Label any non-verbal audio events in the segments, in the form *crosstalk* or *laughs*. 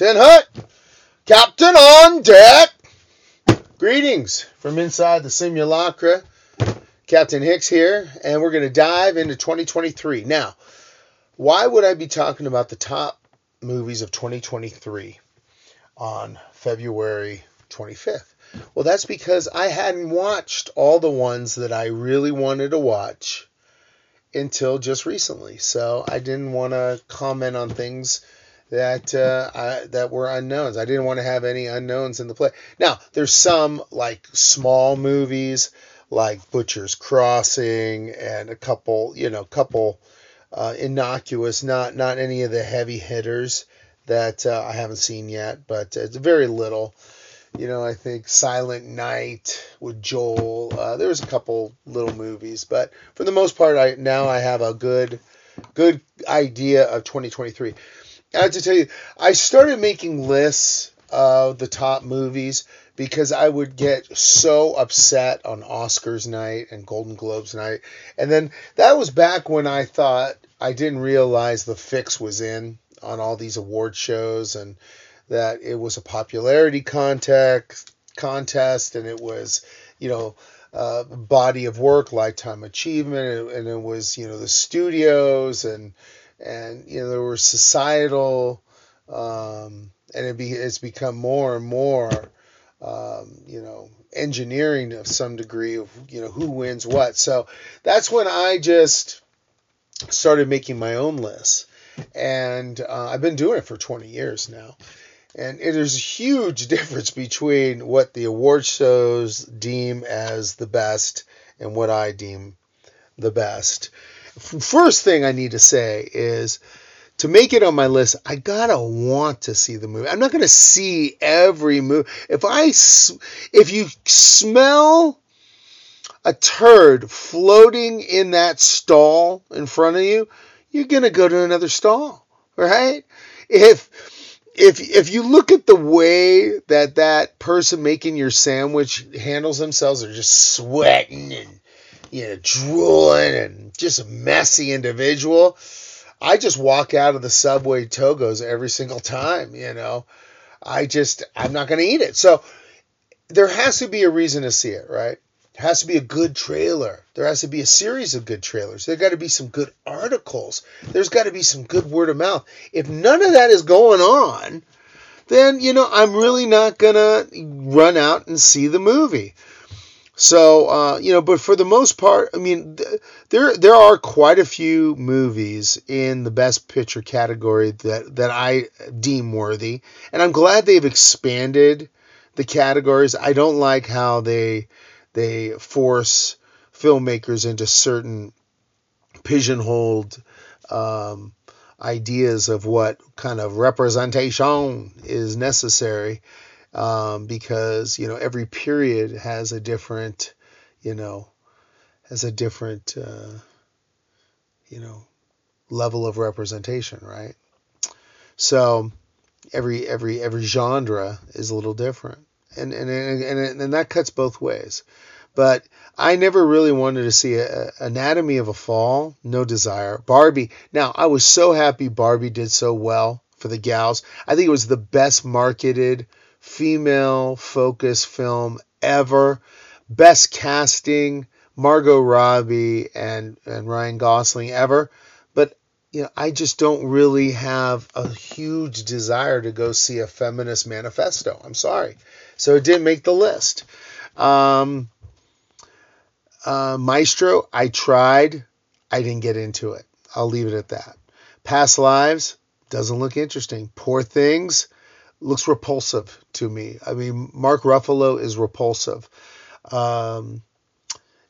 Ten Hut, Captain on deck. Greetings from inside the simulacra. Captain Hicks here, and we're going to dive into 2023. Now, why would I be talking about the top movies of 2023 on February 25th? Well, that's because I hadn't watched all the ones that I really wanted to watch until just recently. So I didn't want to comment on things that uh, I, that were unknowns. I didn't want to have any unknowns in the play. Now, there's some like small movies like Butcher's Crossing and a couple, you know, couple uh, innocuous, not not any of the heavy hitters that uh, I haven't seen yet, but it's very little. You know, I think Silent Night with Joel. Uh, was a couple little movies, but for the most part, I now I have a good good idea of 2023. I have to tell you, I started making lists of the top movies because I would get so upset on Oscars night and Golden Globes night. And then that was back when I thought I didn't realize the fix was in on all these award shows and that it was a popularity contest contest and it was, you know, uh, body of work, lifetime achievement, and, and it was, you know, the studios and and you know there were societal um, and it be, it's become more and more um, you know, engineering of some degree of, you know, who wins what. So that's when I just started making my own list. And uh, I've been doing it for 20 years now. And it is a huge *laughs* difference between what the award shows deem as the best and what I deem the best. First thing I need to say is to make it on my list, I gotta want to see the movie. I'm not gonna see every movie. If I, if you smell a turd floating in that stall in front of you, you're gonna go to another stall, right? If if if you look at the way that that person making your sandwich handles themselves, they're just sweating and you know drooling and just a messy individual I just walk out of the Subway Togos every single time, you know. I just, I'm not going to eat it. So there has to be a reason to see it, right? There has to be a good trailer. There has to be a series of good trailers. There got to be some good articles. There's got to be some good word of mouth. If none of that is going on, then, you know, I'm really not going to run out and see the movie. So uh, you know, but for the most part, I mean, th- there there are quite a few movies in the Best Picture category that that I deem worthy, and I'm glad they've expanded the categories. I don't like how they they force filmmakers into certain pigeonholed um, ideas of what kind of representation is necessary um, because you know every period has a different, you know, has a different, uh, you know, level of representation, right? So every every every genre is a little different, and and and and, that cuts both ways. But I never really wanted to see a, Anatomy of a Fall. No desire. Barbie. Now I was so happy Barbie did so well for the gals. I think it was the best marketed female focused film ever. Best casting, Margot Robbie and, and Ryan Gosling ever. But you know, I just don't really have a huge desire to go see a feminist manifesto. I'm sorry. So it didn't make the list. Um, uh, Maestro, I tried. I didn't get into it. I'll leave it at that. Past Lives doesn't look interesting. Poor Things looks repulsive to me. I mean, Mark Ruffalo is repulsive. Um,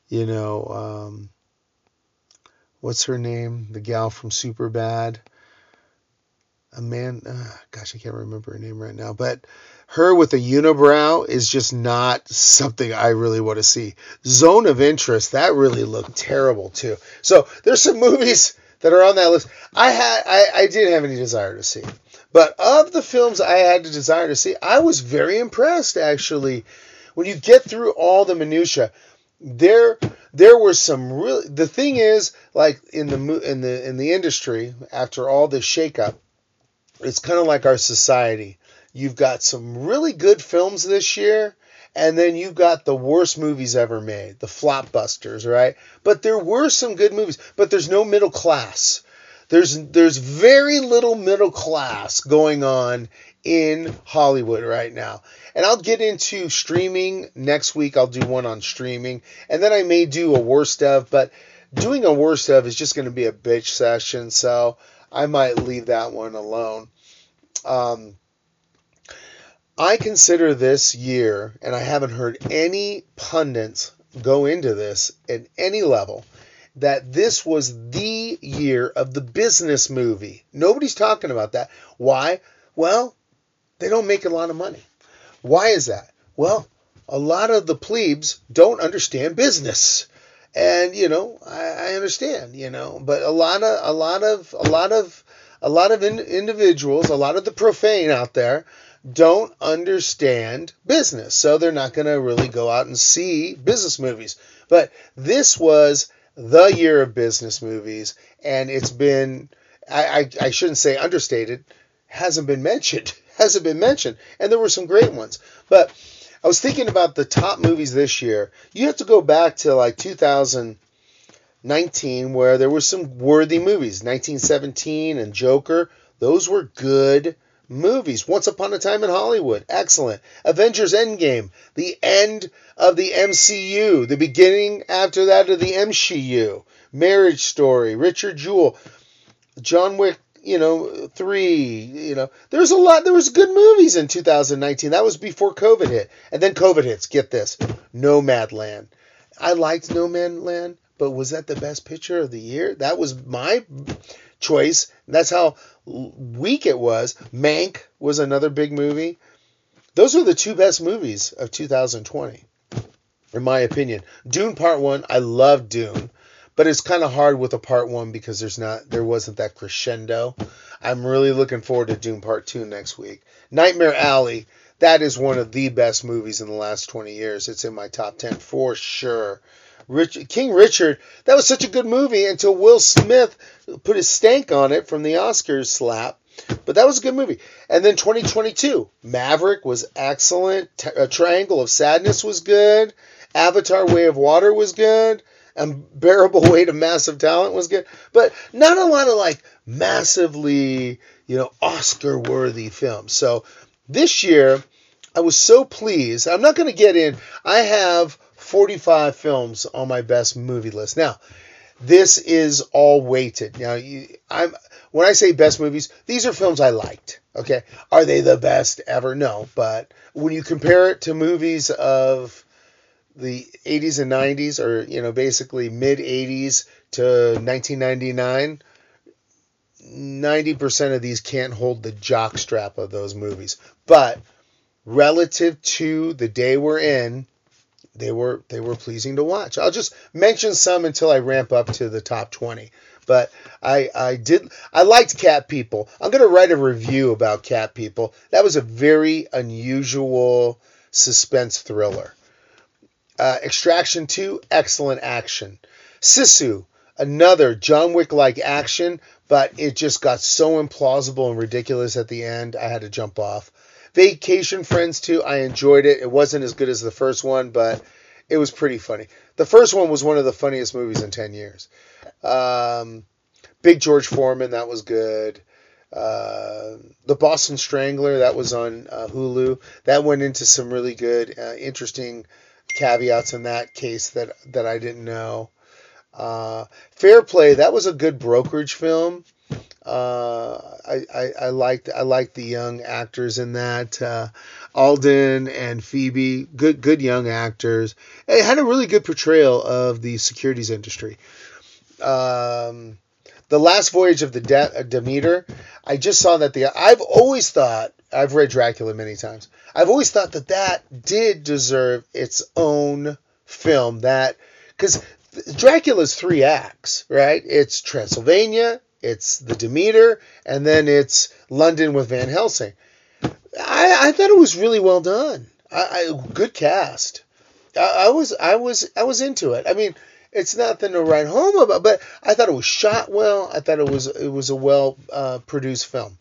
you know, um, what's her name? The gal from Super Bad. A man, uh, gosh, I can't remember her name right now, but her with a unibrow is just not something I really want to see. Zone of Interest, that really looked terrible too. So there's some movies that are on that list. I had, I, I didn't have any desire to see. But of the films I had a desire to see, I was very impressed actually. When you get through all the minutia, there there were some really. The thing is, like in the in the in the industry, after all this shakeup, it's kind of like our society. You've got some really good films this year, and then you've got the worst movies ever made, the flopbusters, right? But there were some good movies, but there's no middle class. There's there's very little middle class going on in Hollywood right now. And I'll get into streaming next week. I'll do one on streaming, and then I may do a worst of, but doing a worst of is just going to be a bitch session, so I might leave that one alone. Um, I consider this year, and I haven't heard any pundits go into this at any level, that this was the year of the business movie. Nobody's talking about that. Why? Well, they don't make a lot of money. Why is that? Well, a lot of the plebes don't understand business. And, you know, I, I understand, you know, but a lot of, a lot of, a lot of, a lot of in, individuals, a lot of the profane out there don't understand business. So they're not going to really go out and see business movies. But this was the year of business movies, and it's been, I, I, I shouldn't say understated, hasn't been mentioned. *laughs* Hasn't been mentioned. And there were some great ones. But I was thinking about the top movies this year. You have to go back to like 2019 where there were some worthy movies. 1917 and Joker. Those were good movies. Once Upon a Time in Hollywood, excellent. Avengers Endgame, the end of the MCU, the beginning after that of the MCU. Marriage Story, Richard Jewell, John Wick, you know, 3, you know. There was a lot there was good movies in 2019. That was before COVID hit. And then COVID hits, get this. Nomadland. I liked Nomadland, but was that the best picture of the year? That was my choice. That's how weak it was. Mank was another big movie. Those are the two best movies of 2020, in my opinion. Dune Part One, I love Dune, but it's kind of hard with a Part One because there's not there wasn't that crescendo. I'm really looking forward to Dune Part Two next week. Nightmare Alley, that is one of the best movies in the last 20 years. It's in my top 10 for sure. Rich, King Richard, that was such a good movie until Will Smith put his stank on it from the Oscars slap. But that was a good movie. And then 2022, Maverick was excellent. a uh, Triangle of Sadness was good. Avatar Way of Water was good. Unbearable Weight of Massive Talent was good. But not a lot of like massively, you know, Oscar worthy films. So this year, I was so pleased. I'm not going to get in. I have 45 films on my best movie list. Now, this is all weighted. Now, you, I'm when I say best movies, these are films I liked. Okay, are they the best ever? No, but when you compare it to movies of the 80s and 90s, or you know, basically mid 80s to 1999. 90% of these can't hold the jock strap of those movies. But relative to the day we're in, they were they were pleasing to watch. I'll just mention some until I ramp up to the top 20. But I I did I liked Cat People. I'm going to write a review about Cat People. That was a very unusual suspense thriller. Uh, Extraction 2, excellent action. Sisu, another John Wick like action, but it just got so implausible and ridiculous at the end, I had to jump off. Vacation Friends 2, I enjoyed it. It wasn't as good as the first one, but it was pretty funny. The first one was one of the funniest movies in 10 years. Um, Big George Foreman, that was good. Uh, the Boston Strangler, that was on uh, Hulu. That went into some really good, uh, interesting caveats in that case that that I didn't know. Uh, Fair Play, that was a good brokerage film. Uh, I, I, I liked I liked the young actors in that. Uh, Alden and Phoebe, good good young actors. It had a really good portrayal of the securities industry. Um, the last voyage of the De- Demeter. I just saw that the. I've always thought I've read Dracula many times. I've always thought that that did deserve its own film. That because Dracula's three acts, right? It's Transylvania, it's the Demeter, and then it's London with Van Helsing. I, I thought it was really well done. I, I good cast. I, I, was I was I was into it. I mean, it's nothing to write home about, but I thought it was shot well. I thought it was it was a well uh, produced film.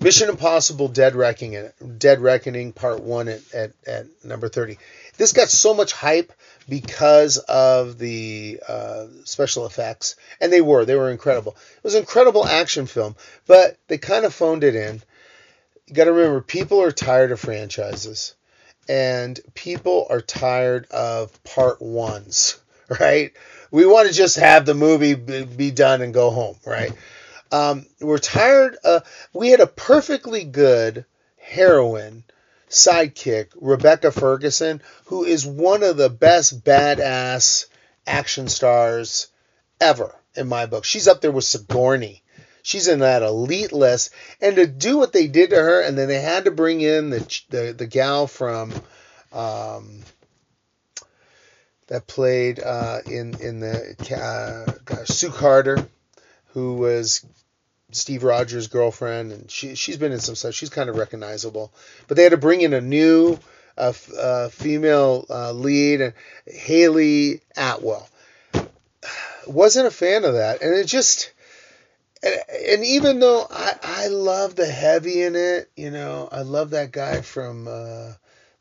Mission Impossible: Dead Reckoning, Dead Reckoning Part One at, at, at number thirty. This got so much hype because of the uh, special effects, and they were they were incredible. It was an incredible action film, but they kind of phoned it in. You got to remember, people are tired of franchises, and people are tired of part ones, *laughs* right? We want to just have the movie be done and go home, right? Um, we're tired. Uh, we had a perfectly good heroine sidekick, Rebecca Ferguson, who is one of the best badass action stars ever in my book. She's up there with Sigourney. She's in that elite list, and to do what they did to her, and then they had to bring in the the, the gal from um, that played uh, in in the uh, gosh, Sue Carter, who was Steve Rogers' girlfriend, and she she's been in some stuff. She's kind of recognizable, but they had to bring in a new uh, uh, female uh, lead, and Hayley Atwell. *sighs* Wasn't a fan of that, and it just. And, and even though I, I love the heavy in it, you know, I love that guy from uh,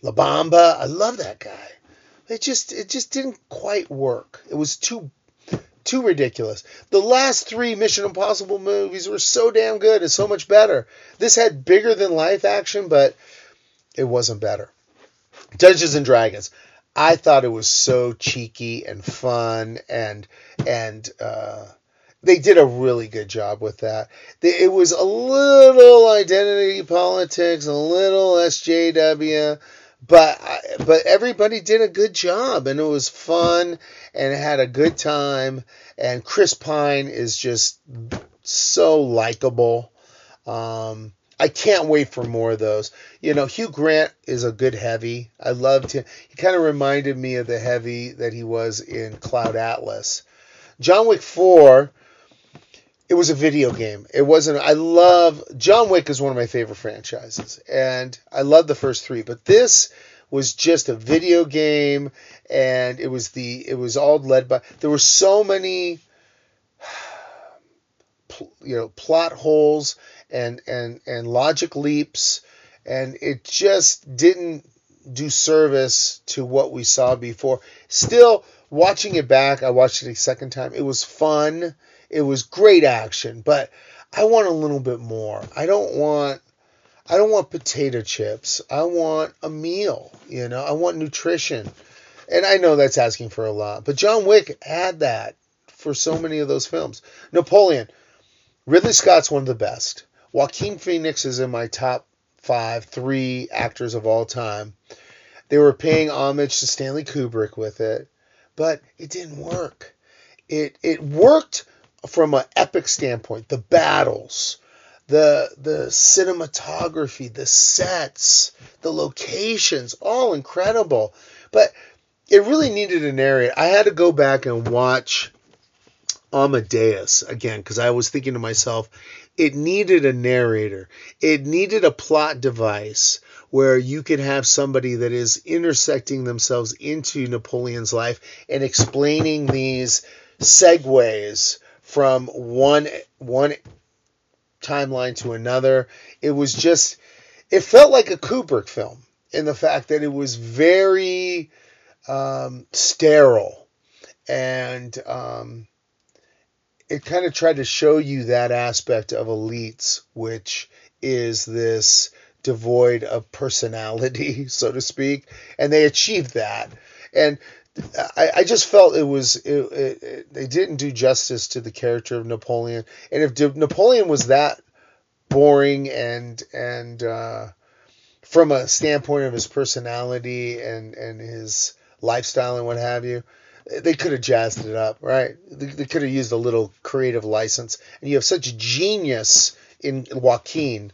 La Bamba. I love that guy. It just it just didn't quite work. It was too too ridiculous. The last three Mission Impossible movies were so damn good and so much better. This had bigger than life action, but it wasn't better. Dungeons and Dragons. I thought it was so cheeky and fun and and uh, they did a really good job with that. It was a little identity politics, a little SJW, but but everybody did a good job and it was fun and had a good time and Chris Pine is just so likable. Um, I can't wait for more of those. You know, Hugh Grant is a good heavy. I loved him. He kind of reminded me of the heavy that he was in Cloud Atlas. John Wick 4 it was a video game. It wasn't. I love John Wick is one of my favorite franchises, and I love the first three. But this was just a video game, and it was the it was all led by. There were so many, *sighs* you know, plot holes and and and logic leaps, and it just didn't do service to what we saw before. Still, watching it back, I watched it a second time. It was fun it was great action, but I want a little bit more. I don't want I don't want potato chips. I want a meal, you know. I want nutrition. And I know that's asking for a lot, but John Wick had that for so many of those films. Napoleon. Ridley Scott's one of the best. Joaquin Phoenix is in my top five, three actors of all time. They were paying homage to Stanley Kubrick with it, but it didn't work. It it worked from an epic standpoint, the battles, the the cinematography, the sets, the locations, all incredible. But it really needed a narrator. I had to go back and watch Amadeus again because I was thinking to myself, it needed a narrator. It needed a plot device where you could have somebody that is intersecting themselves into Napoleon's life and explaining these segues from one one timeline to another. It was just it felt like a Kubrick film in the fact that it was very um, sterile and um, it kind of tried to show you that aspect of elites, which is this devoid of personality, *laughs* so to speak, and they achieved that. And I, I just felt it was it, it, it, they didn't do justice to the character of Napoleon, and if Napoleon was that boring and and uh, from a standpoint of his personality and and his lifestyle and what have you, they could have jazzed it up, right? They, they could have used a little creative license, and you have such genius in Joaquin.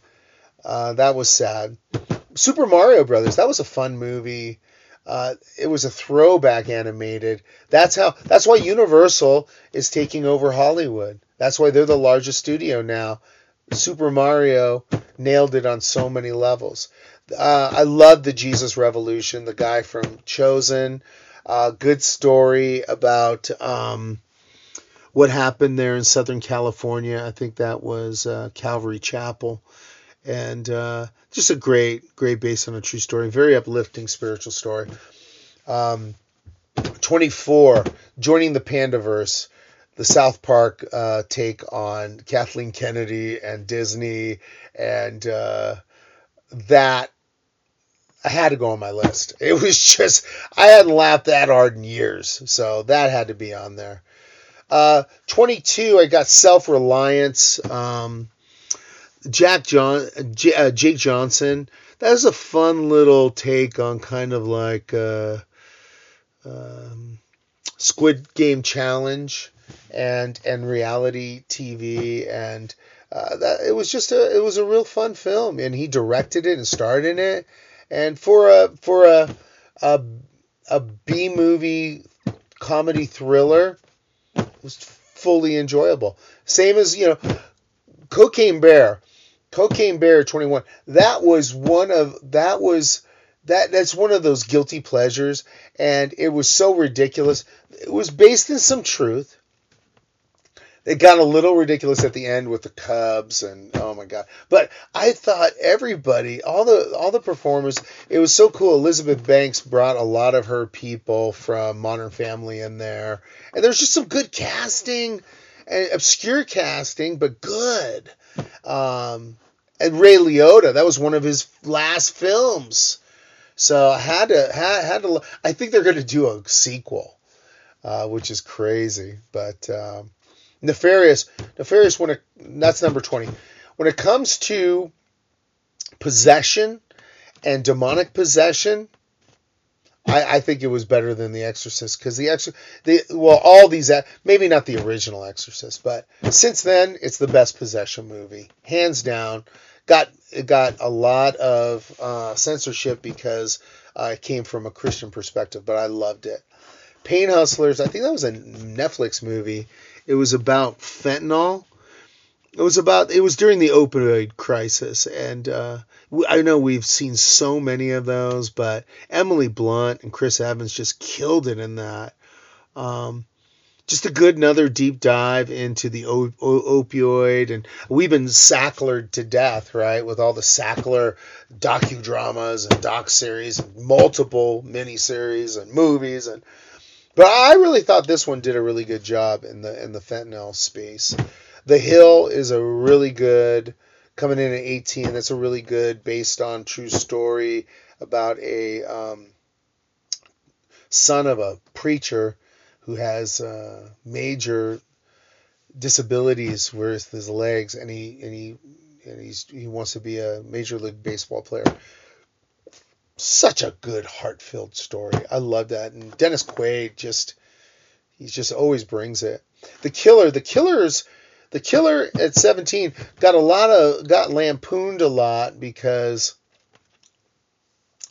Uh, that was sad. Super Mario Brothers. That was a fun movie. Uh, it was a throwback animated. That's how. That's why Universal is taking over Hollywood. That's why they're the largest studio now. Super Mario nailed it on so many levels. Uh, I love the Jesus Revolution. The guy from Chosen. Uh, good story about um, what happened there in Southern California. I think that was uh, Calvary Chapel and uh, just a great, great based on a true story, very uplifting spiritual story. Um, 24, joining the Panderverse, the South Park uh, take on Kathleen Kennedy and Disney, and uh, that I had to go on my list. It was *laughs* just I hadn't laughed that hard in years, so that had to be on there. Uh, 22, I got Self Reliance. Um, Jack John, J, uh, Jake Johnson. That was a fun little take on kind of like uh, um, Squid Game challenge and and reality TV and uh, that it was just a it was a real fun film and he directed it and starred in it and for a for a a, a B movie comedy thriller was fully enjoyable same as you know Cocaine Bear Cocaine Bear 21 that was one of that was that that's one of those guilty pleasures and it was so ridiculous. It was based in some truth. It got a little ridiculous at the end with the Cubs and oh my god. But I thought everybody, all the all the performers, it was so cool. Elizabeth Banks brought a lot of her people from Modern Family in there, and there's just some good casting, obscure casting, but good. Um, and Ray Liotta, that was one of his last films, so I had to had, had to. I think they're going to do a sequel, uh, which is crazy, but. Um, Nefarious, nefarious when it that's number twenty. When it comes to possession and demonic possession, I, I think it was better than The Exorcist because the Exorcist, the well, all these maybe not the original Exorcist, but since then it's the best possession movie, hands down. Got it got a lot of uh, censorship because uh, it came from a Christian perspective, but I loved it. Pain Hustlers, I think that was a Netflix movie, it was about fentanyl. It was about it was during the opioid crisis, and uh, I know we've seen so many of those, but Emily Blunt and Chris Evans just killed it in that. Um, just a good another deep dive into the opioid and we've been sacklered to death right with all the sackler docudramas and doc series and multiple miniseries and movies and but I really thought this one did a really good job in the in the fentanyl space. The Hill is a really good coming in at 18. That's a really good based on true story about a um, son of a preacher who has uh, major disabilities with his legs, and he and he and he's he wants to be a major league baseball player such a good heart-filled story. I love that. And Dennis Quaid just he just always brings it. The killer, the killers, the killer at 17 got a lot of got lampooned a lot because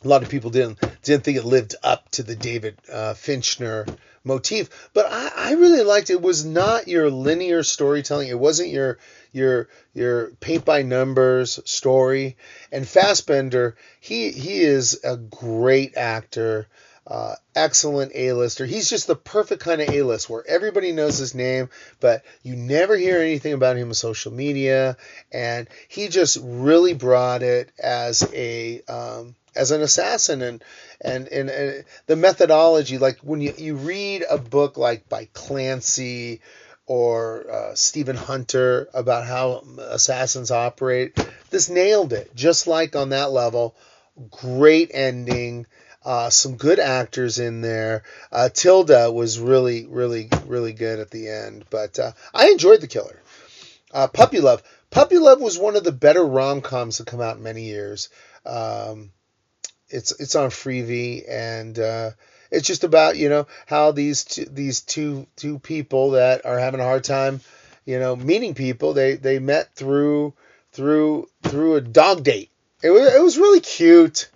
a lot of people didn't didn't think it lived up to the David uh, Fincher motif. But I, I really liked it. it. Was not your linear storytelling. It wasn't your your your paint by numbers story. And Fassbender, he he is a great actor. Uh, excellent A-lister. He's just the perfect kind of A-list where everybody knows his name, but you never hear anything about him on social media. And he just really brought it as a um, as an assassin and, and and, and the methodology. Like when you you read a book like by Clancy or uh, Stephen Hunter about how assassins operate. This nailed it, just like on that level. Great ending. Uh, some good actors in there. Uh, Tilda was really, really, really good at the end, but uh, I enjoyed The Killer. Uh, Puppy Love. Puppy Love was one of the better rom coms to come out in many years. Um, it's it's on Freevee and uh, it's just about you know how these two, these two two people that are having a hard time, you know, meeting people. They they met through through through a dog date. It was it was really cute,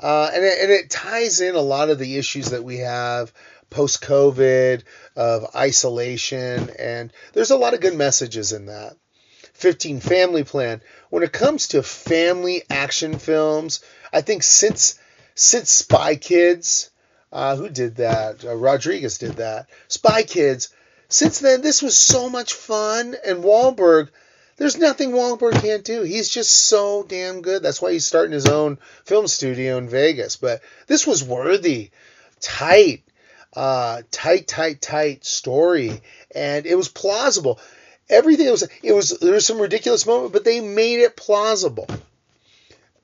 uh, and it, and it ties in a lot of the issues that we have post COVID of isolation, and there's a lot of good messages in that. 15 Family Plan. When it comes to family action films, I think since since Spy Kids uh, who did that? Uh, Rodriguez did that. Spy Kids. Since then, this was so much fun, and Wahlberg, There's nothing Wahlberg can't do. He's just so damn good. That's why he's starting his own film studio in Vegas. But this was worthy, tight, uh, tight, tight, tight story, and it was plausible. Everything was it was there was some ridiculous moment, but they made it plausible.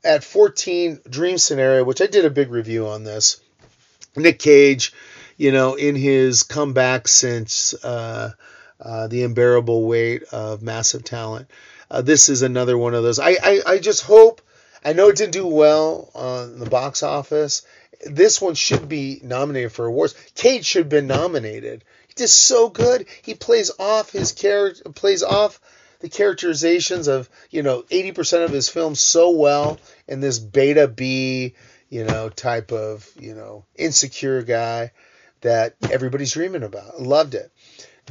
At 14 Dream Scenario, which I did a big review on this, Nick Cage, you know, in his comeback since. Uh, uh, the unbearable weight of massive talent. Uh, this is another one of those. I, I, I just hope. I know it didn't do well on the box office. This one should be nominated for awards. Cage should have been nominated. He did so good. He plays off his character, plays off the characterizations of you know 80% of his films so well in this beta B you know type of you know insecure guy that everybody's dreaming about. Loved it.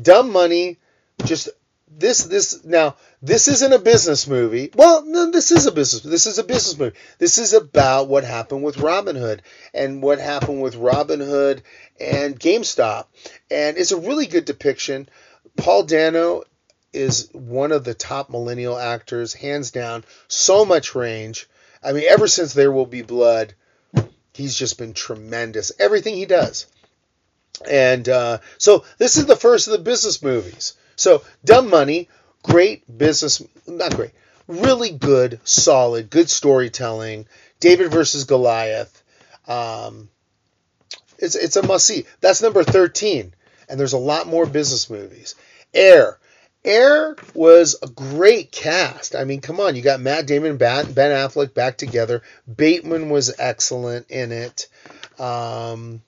Dumb Money, just this this now this isn't a business movie. Well, no, this is a business. This is a business movie. This is about what happened with Robinhood and what happened with Robinhood and GameStop, and it's a really good depiction. Paul Dano is one of the top millennial actors, hands down. So much range. I mean, ever since There Will Be Blood, he's just been tremendous. Everything he does. And uh, so this is the first of the business movies. So Dumb Money, great business, not great, really good, solid, good storytelling. David versus Goliath. Um, it's it's a must see. That's number thirteen, and there's a lot more business movies. Air. Air was a great cast. I mean, come on, you got Matt Damon, Bat, Ben Affleck back together. Bateman was excellent in it. Um,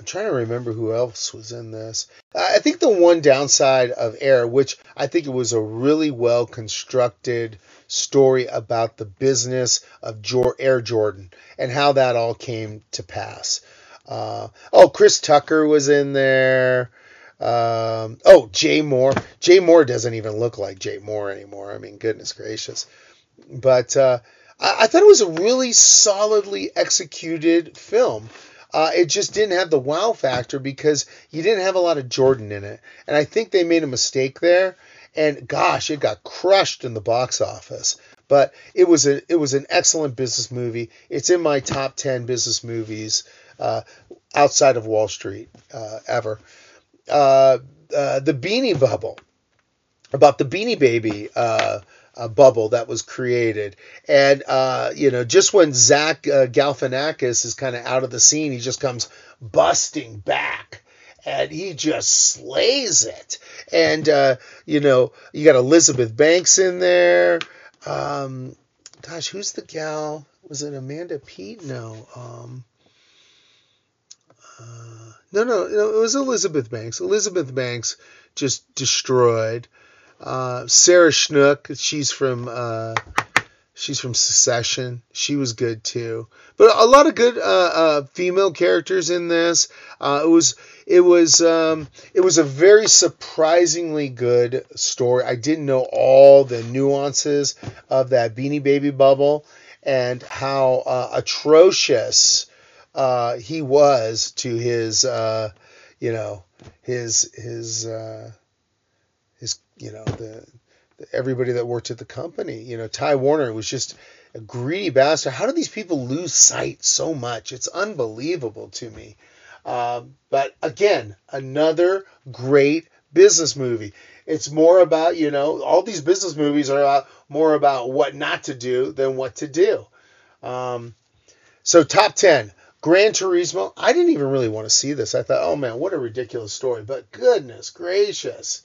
I'm trying to remember who else was in this. I think the one downside of Air, which I think it was a really well constructed story about the business of Air Jordan and how that all came to pass. Uh, oh, Chris Tucker was in there. Um, oh, Jay Mohr. Jay Mohr doesn't even look like Jay Mohr anymore. I mean, goodness gracious. But uh, I, I thought it was a really solidly executed film. Uh, it just didn't have the wow factor because you didn't have a lot of Jordan in it. And I think they made a mistake there. And gosh, it got crushed in the box office. But it was a it was an excellent business movie. It's in my top ten business movies uh, outside of Wall Street uh, ever. Uh, uh, the Beanie Bubble about the Beanie Baby uh, bubble that was created. And, uh, you know, just when Zach uh, Galifianakis is kind of out of the scene, he just comes busting back. And he just slays it. And, uh, you know, you got Elizabeth Banks in there. Um, gosh, who's the gal? Was it Amanda Peet? No. Um, uh, no, no, no, it was Elizabeth Banks. Elizabeth Banks just destroyed. Uh, Sarah Snook, she's from uh, she's from Succession. She was good too. But a lot of good uh, uh female characters in this. Uh, it was it was um, it was a very surprisingly good story. I didn't know all the nuances of that Beanie Baby bubble and how uh, atrocious he was to his you know his his you know the, the, everybody that worked at the company. You know, Ty Warner was just a greedy bastard. How do these people lose sight so much? It's unbelievable to me. Uh, but again, another great business movie. It's more about you know all these business movies are about, more about what not to do than what to do. Um, so top ten. Gran Turismo. I didn't even really want to see this. I thought, oh man, what a ridiculous story. But goodness gracious,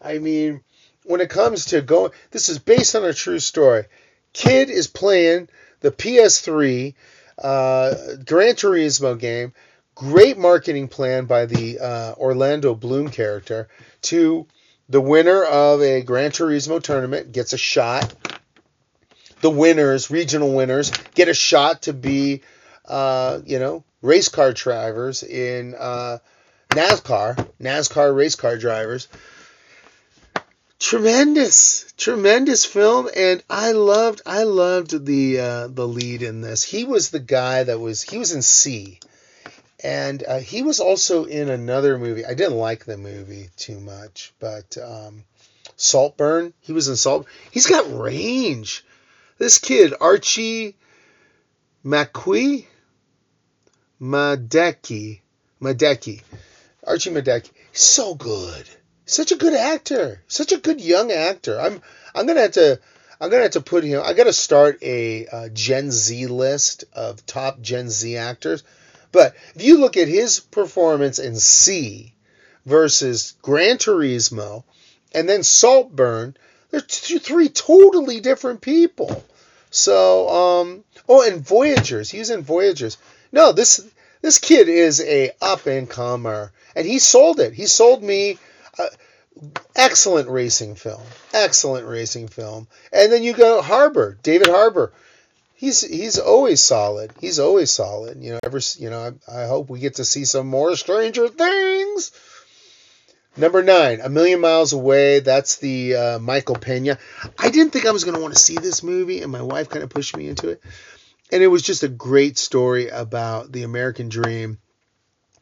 I mean, when it comes to going, this is based on a true story. Kid is playing the PS3 uh, Gran Turismo game. Great marketing plan by the uh, Orlando Bloom character to the winner of a Gran Turismo tournament gets a shot. The winners, regional winners, get a shot to be, uh, you know, race car drivers in uh, NASCAR, NASCAR race car drivers tremendous tremendous film and i loved i loved the uh, the lead in this he was the guy that was he was in See and uh, he was also in another movie i didn't like the movie too much but um, Saltburn. He was in Salt. He's got range. This kid, Archie McQuee, Madekwe, Madekwe, Archie Madekwe. So good. Such a good actor. Such a good young actor. I'm I'm gonna have to I'm gonna have to put him. I gotta start a, a Gen Z list of top Gen Z actors. But if you look at his performance in See versus Gran Turismo and then Saltburn, they're two, three totally different people. So, um, oh, and Voyagers. He was in Voyagers. No, this this kid is a up and comer, and he sold it. He sold me. Excellent racing film. Excellent racing film. And then you go Harbour, David Harbour. He's he's always solid. He's always solid. You know, ever you know, I, I hope we get to see some more Stranger Things. Number nine, A Million Miles Away. That's the uh, Michael Pena. I didn't think I was going to want to see this movie, and my wife kind of pushed me into it. And it was just a great story about the American dream.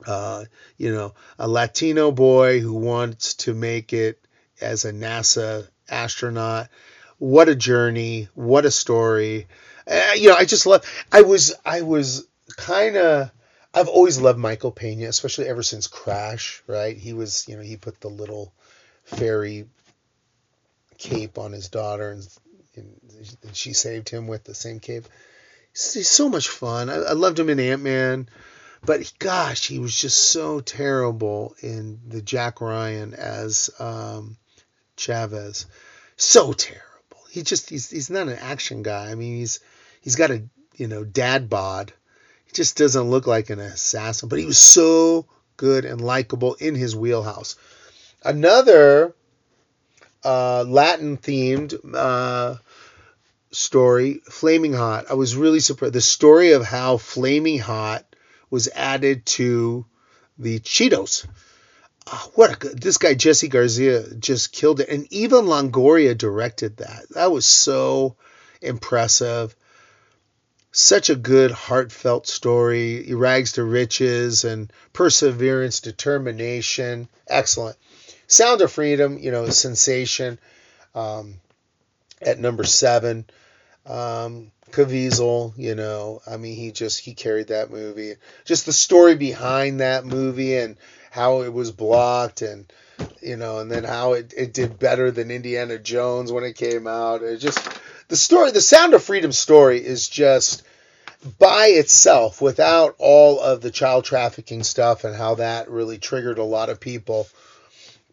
Uh, you know, a Latino boy who wants to make it as a NASA astronaut. What a journey! What a story! Uh, you know, I just love. I was, I was kind of I've always loved Michael Pena, especially ever since Crash, right? He was, you know, he put the little fairy cape on his daughter and, and she saved him with the same cape. He's, so much fun. I, I loved him in Ant Man, but gosh, he was just so terrible in the Jack Ryan as um, Chavez. So terrible. He just he's he's not an action guy. I mean, he's he's got a you know dad bod He just doesn't look like an assassin, but he was so good and likable in his wheelhouse. Another uh, Latin themed uh, story, Flaming Hot. I was really surprised. The story of how Flaming Hot was added to the Cheetos. Oh, what a this guy Jesse Garcia just killed it, and Eva Longoria directed that. That was so impressive such a good, heartfelt story. rags to riches and perseverance, determination. Excellent. Sound of Freedom, you know, sensation um, at number seven. Um, Caviezel, you know, I mean, he just he carried that movie. Just the story behind that movie and how it was blocked and you know, and then how it, it did better than Indiana Jones when it came out. It just the story, the Sound of Freedom story is just by itself, without all of the child trafficking stuff and how that really triggered a lot of people.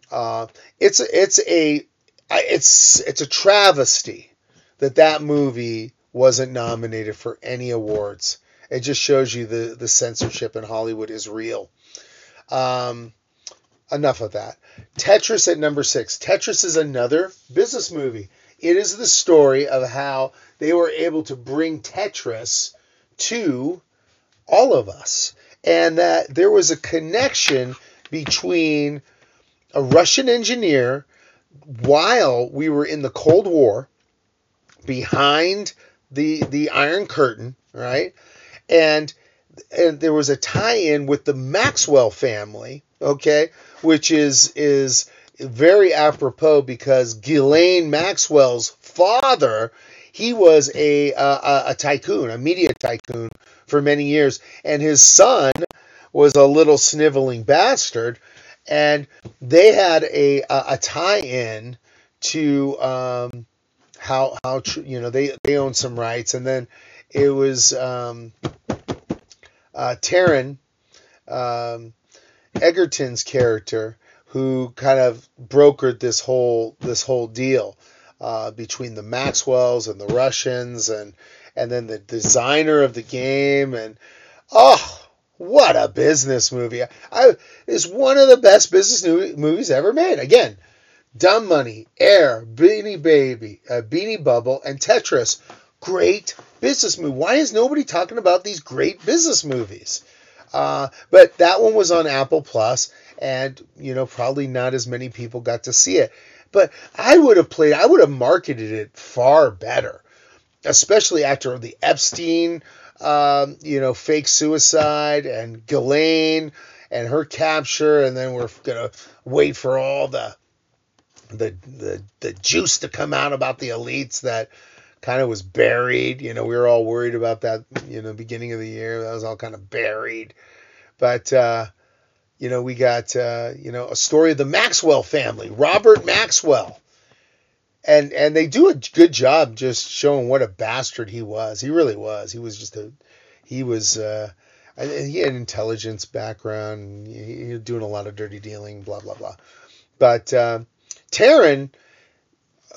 Uh, it's it's a it's it's a travesty that that movie wasn't nominated for any awards. It just shows you the the censorship in Hollywood is real. Um, enough of that. Tetris at number six. Tetris is another business movie. It is the story of how they were able to bring Tetris to all of us, and that there was a connection between a Russian engineer while we were in the Cold War behind the the Iron Curtain, right? And and there was a tie-in with the Maxwell family, okay, which is is very apropos because Ghislaine Maxwell's father, he was a, a, a tycoon, a media tycoon for many years, and his son was a little sniveling bastard, and they had a a, a tie-in to um, how how you know they they owned some rights, and then it was um, uh, Taron um, Egerton's character who kind of brokered this whole this whole deal uh, between the Maxwells and the Russians, and and then the designer of the game, and oh, what a business movie! I is one of the best business movies ever made. Again, Dumb Money, Air, Beanie Baby, uh, Beanie Bubble, and Tetris. Great business movie. Why is nobody talking about these great business movies? Uh, but that one was on Apple Plus, and you know probably not as many people got to see it. But I would have played, I would have marketed it far better, especially after the Epstein, um, you know, fake suicide and Ghislaine and her capture, and then we're gonna wait for all the the the the juice to come out about the elites that kind of was buried. You know, we were all worried about that. You know, beginning of the year that was all kind of buried, but. uh you know, we got uh, you know a story of the Maxwell family, Robert Maxwell, and and they do a good job just showing what a bastard he was. He really was. He was just a he was uh, he had an intelligence background. He, he was doing a lot of dirty dealing, blah blah blah. But uh, Taron,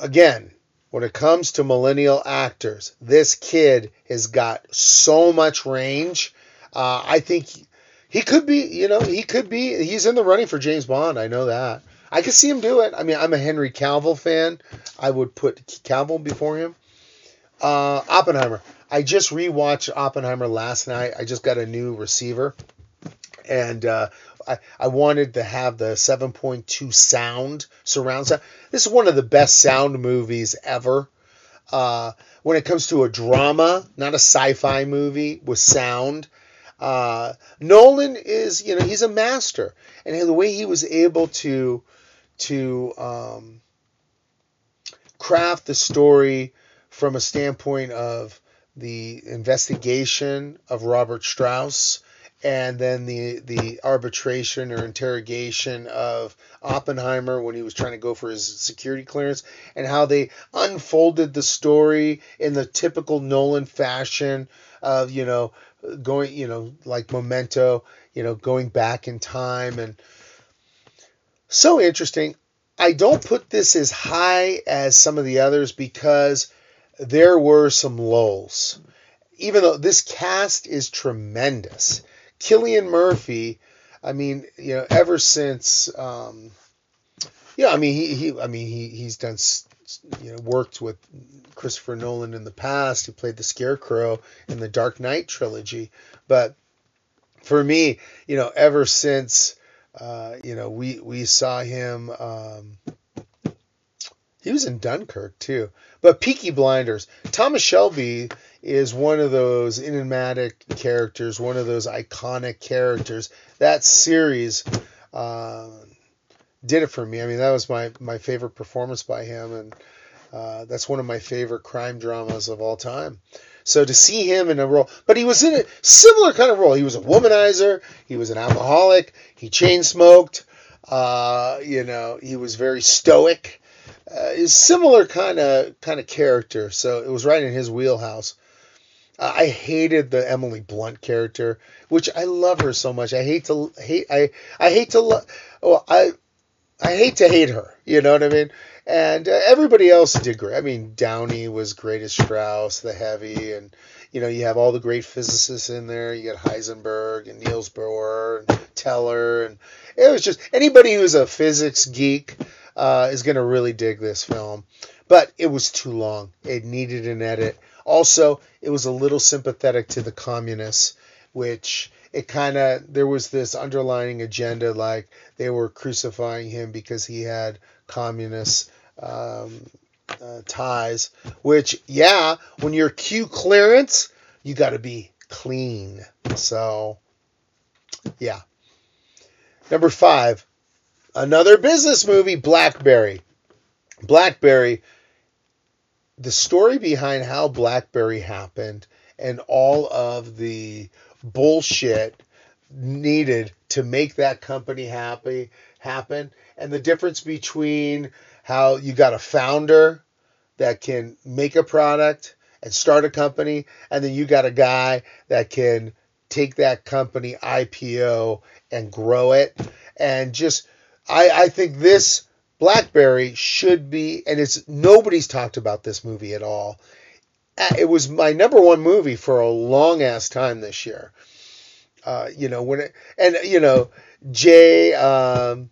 again, when it comes to millennial actors, this kid has got so much range. Uh, I think he could be, you know, he could be. He's in the running for James Bond. I know that. I could see him do it. I mean, I'm a Henry Cavill fan. I would put Cavill before him. Uh, Oppenheimer. I just rewatched Oppenheimer last night. I just got a new receiver, and uh, I I wanted to have the 7.2 sound surround sound. This is one of the best sound movies ever. Uh, when it comes to a drama, not a sci-fi movie with sound, uh, Nolan is, you know, he's a master, and the way he was able to to um, craft the story from a standpoint of the investigation of Robert Strauss and then the the arbitration or interrogation of Oppenheimer when he was trying to go for his security clearance and how they unfolded the story in the typical Nolan fashion of you know going, you know, like Memento, you know, going back in time and so interesting. I don't put this as high as some of the others because there were some lulls. Even though this cast is tremendous, Cillian Murphy, I mean, you know, ever since, um, yeah, I mean, he, he I mean, he, he's done you know worked with Christopher Nolan in the past. He played the Scarecrow in the Dark Knight trilogy. But for me, you know, ever since uh, you know we we saw him. Um, he was in Dunkirk too. But Peaky Blinders, Thomas Shelby is one of those enigmatic characters, one of those iconic characters. That series uh, did it for me. I mean, that was my my favorite performance by him, and uh, that's one of my favorite crime dramas of all time. So to see him in a role, but he was in a similar kind of role. He was a womanizer. He was an alcoholic. He chain smoked. Uh, you know, he was very stoic. Uh, similar kind of kind of character. So it was right in his wheelhouse. Uh, I hated the Emily Blunt character, which I love her so much. I hate to hate. I I hate to. Lo- oh, I I hate to hate her. You know what I mean? And uh, everybody else did great. I mean, Downey was great as Strauss, the heavy, and you know you have all the great physicists in there. You got Heisenberg and Niels Bohr and Teller, and it was just anybody who's a physics geek uh, is going to really dig this film. But it was too long. It needed an edit. Also, it was a little sympathetic to the communists, which it kind of there was this underlining agenda like they were crucifying him because he had communist um, uh, ties which yeah when you're q clearance you got to be clean so yeah number five another business movie blackberry. Blackberry the story behind how blackberry happened and all of the bullshit needed to make that company happy happen and the difference between how you got a founder that can make a product and start a company and then you got a guy that can take that company IPO and grow it and just I I think this Blackberry should be and it's nobody's talked about this movie at all uh, it was my number one movie for a long ass time this year. Uh, you know when it, and you know Jay um,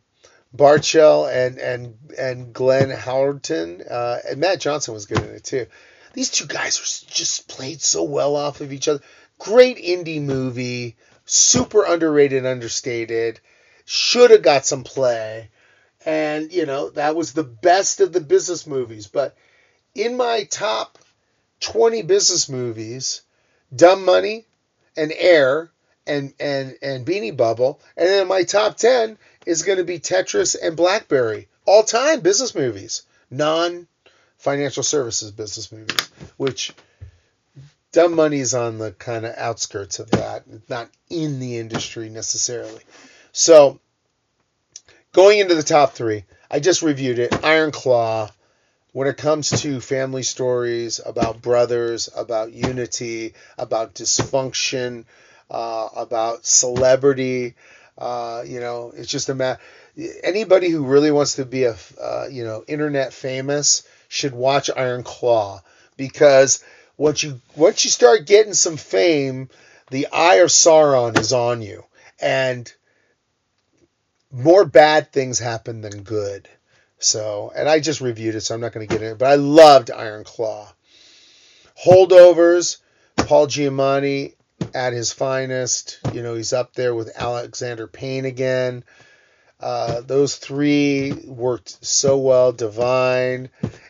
Baruchel and and and Glenn Howerton uh, and Matt Johnson was good in it too. These two guys were just played so well off of each other. Great indie movie, super underrated, understated. Should have got some play, and you know that was the best of the business movies. But in my top 20 business movies, Dumb Money and Air and and and Beanie Bubble, and then my top 10 is going to be Tetris and Blackberry all time business movies, non financial services business movies, which Dumb Money is on the kind of outskirts of that, not in the industry necessarily. So, going into the top three, I just reviewed it. Iron Claw. When it comes to family stories about brothers, about unity, about dysfunction, uh, about celebrity, uh, you know, it's just a matter. Anybody who really wants to be a, uh, you know, internet famous should watch Iron Claw because once you once you start getting some fame, the eye of Sauron is on you, and more bad things happen than good. So, and I just reviewed it, so I'm not going to get in it, but I loved Iron Claw. Holdovers, Paul Giamatti at his finest. You know, he's up there with Alexander Payne again. Uh, those three worked so well. Da'Vine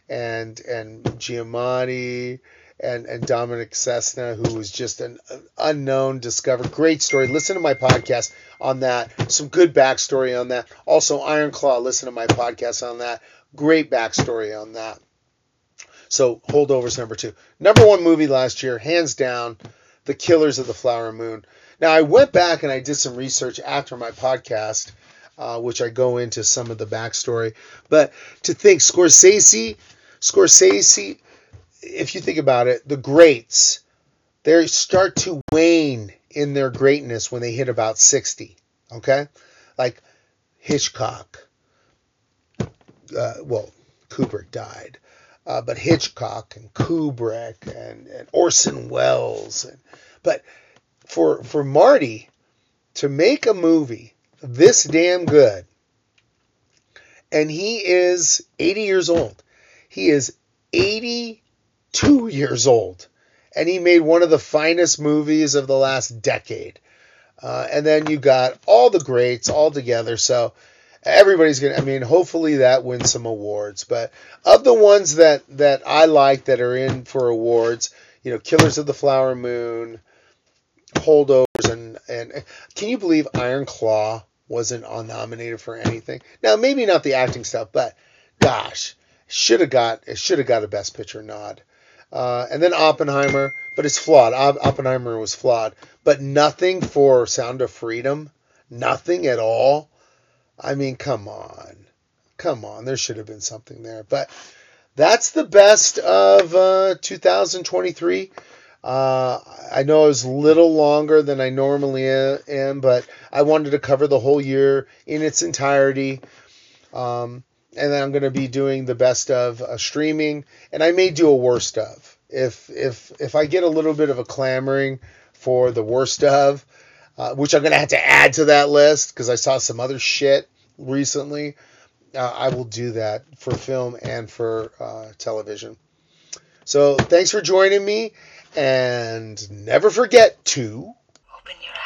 and and Giamatti and, and Dominic Cessna, who was just an unknown discover. Great story. Listen to my podcast on that. Some good backstory on that. Also, Iron Claw. Listen to my podcast on that. Great backstory on that. So, holdovers number two. Number one movie last year, hands down, The Killers of the Flower Moon. Now, I went back and I did some research after my podcast, uh, which I go into some of the backstory. But to think Scorsese, Scorsese if you think about it, the greats, they start to wane in their greatness when they hit about 60. Okay? Like Hitchcock. Uh, well, Kubrick died. Uh, but Hitchcock and Kubrick and, and Orson Welles. And, but for, for Marty to make a movie this damn good, and he is 80 years old. He is 80 two years old, and he made one of the finest movies of the last decade. Uh, and then you got all the greats all together. So everybody's gonna. I mean, hopefully that wins some awards. But of the ones that that I like that are in for awards, you know, Killers of the Flower Moon, Holdovers, and and can you believe Iron Claw wasn't nominated for anything? Now maybe not the acting stuff, but gosh, should have got it should have got a Best Picture nod. Uh, and then Oppenheimer, but it's flawed. Oppenheimer was flawed, but nothing for Sound of Freedom, nothing at all. I mean, come on, come on. There should have been something there, but that's the best of uh, 2023. Uh, I know it was a little longer than I normally am, but I wanted to cover the whole year in its entirety. Um, and then I'm going to be doing the best of uh, streaming, and I may do a worst of. If if if I get a little bit of a clamoring for the worst of, uh, which I'm going to have to add to that list because I saw some other shit recently, uh, I will do that for film and for uh, television. So thanks for joining me, and never forget to open your